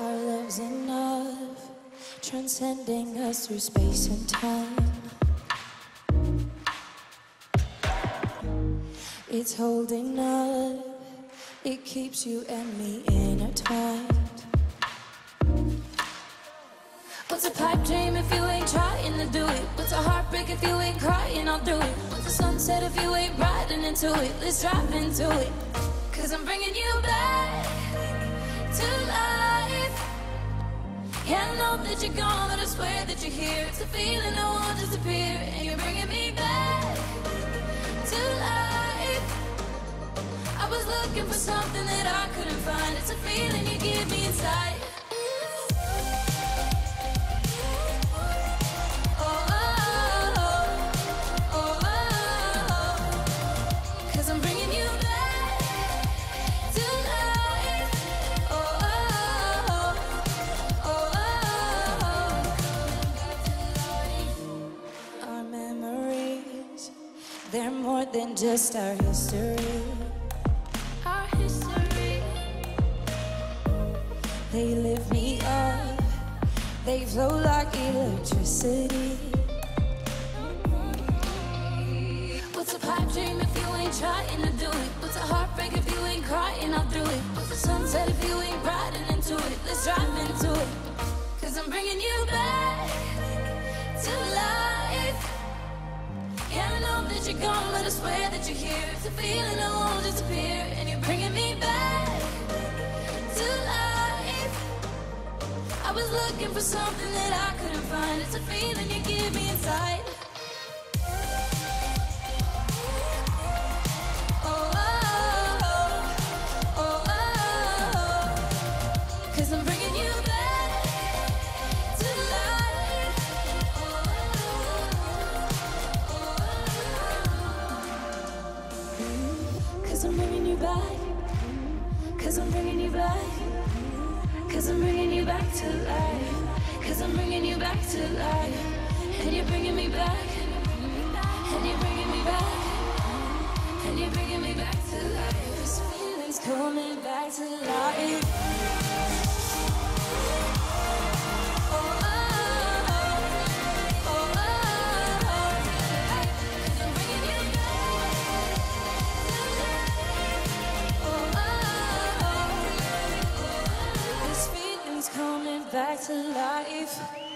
Our love's enough, transcending us through space and time. It's holding up, it keeps you and me intertwined. What's a pipe dream if you ain't trying to do it? What's a heartbreak if you ain't crying all through it? What's a sunset if you ain't riding into it? Let's drive into it. Cause I'm bringing you back I know that you're gone, but I swear that you're here. It's a feeling that won't disappear, and you're bringing me back to life. I was looking for something that I couldn't find. It's a feeling you give me inside. They're more than just our history. Our history. They lift me up, they flow like electricity. What's a pipe dream if you ain't trying to do it? What's a heartbreak if you ain't crying all through it? What's a sunset if you ain't riding into it? Let's drive into it. You're gone, but I swear that you're here. It's a feeling that won't disappear, and you're bringing me back to life. I was looking for something that I couldn't find. It's a feeling you give me inside. Cause I'm bringing you back. Cause I'm bringing you back. Cause I'm bringing you back to life. Cause I'm bringing you back to life. And you're bringing me back. And you're bringing me back. To life.